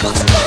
What's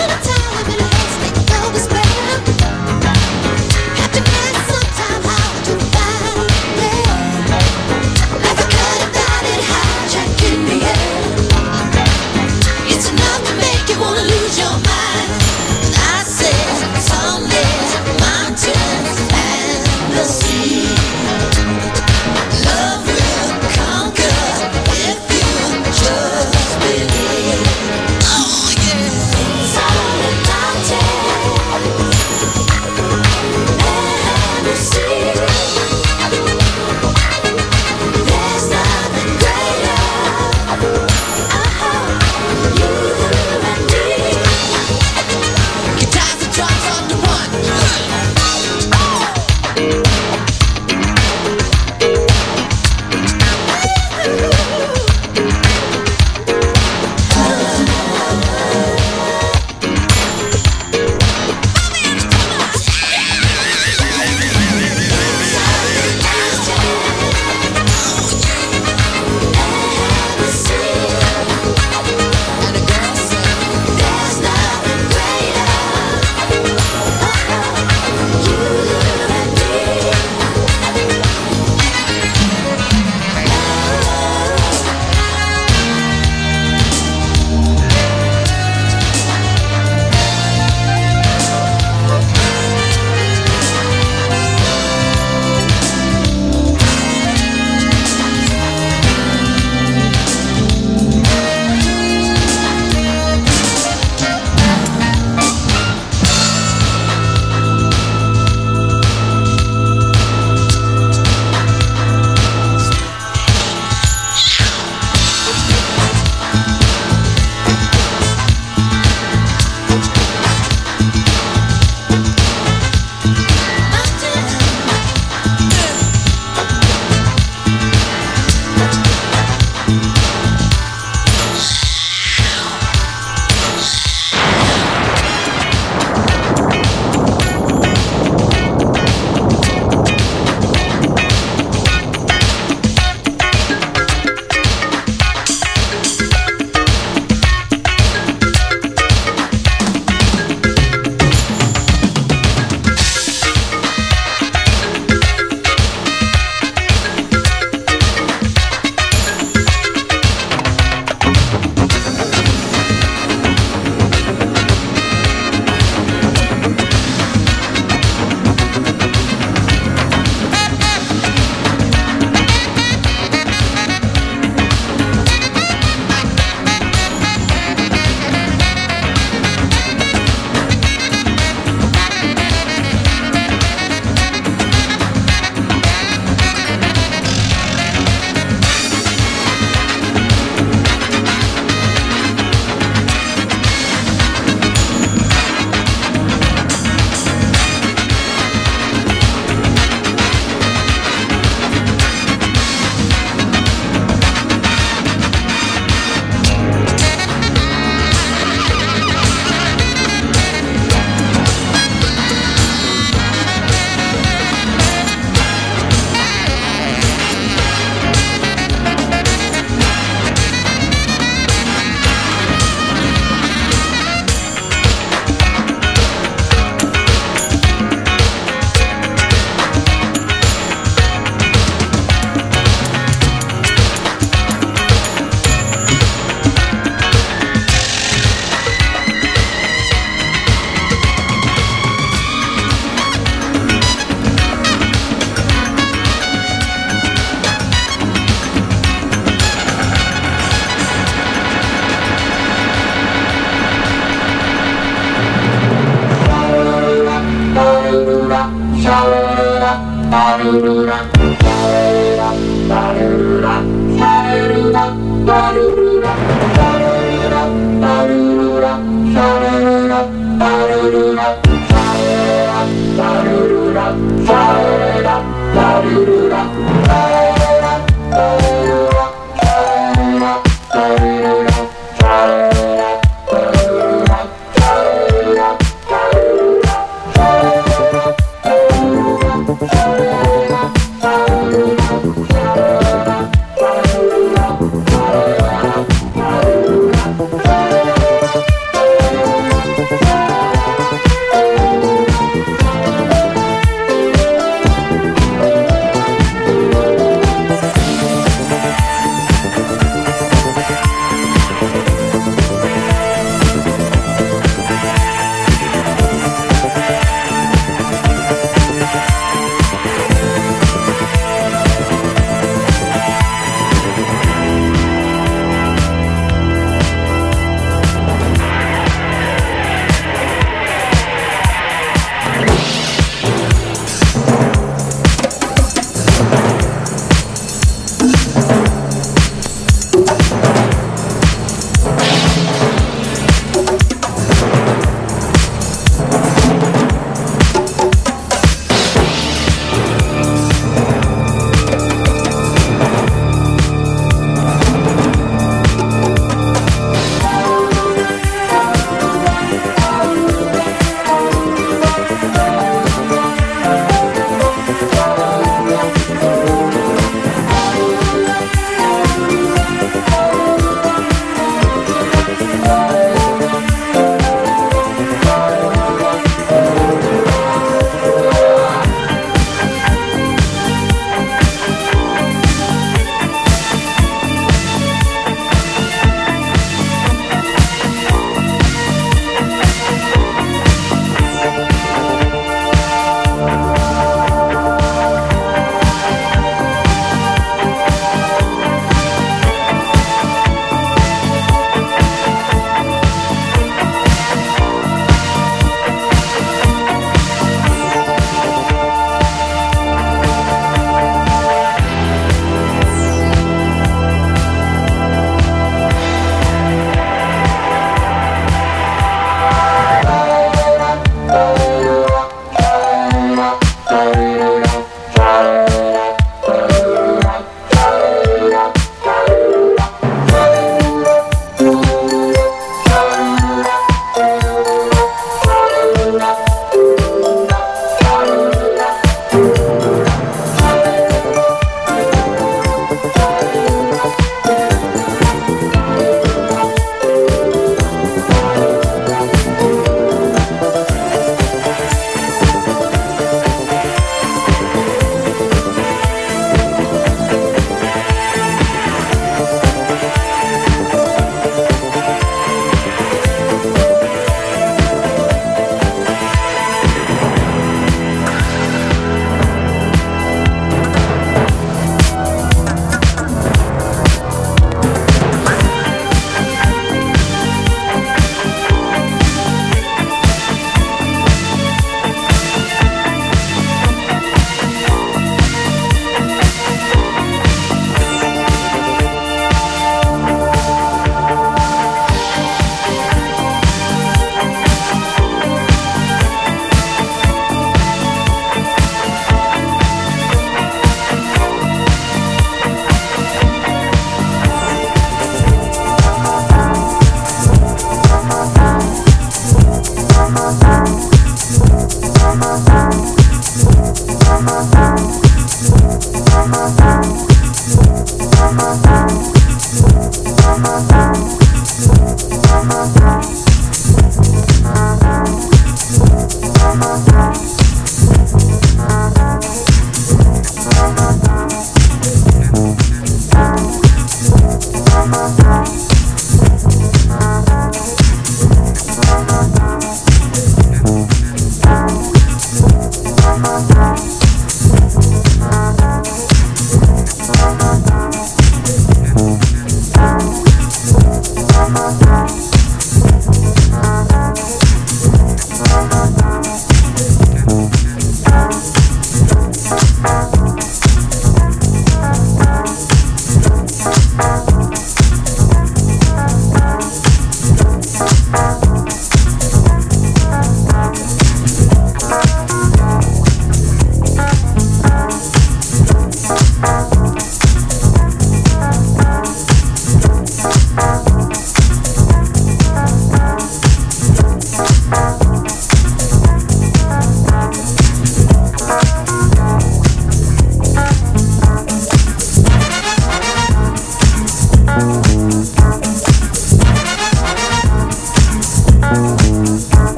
Thank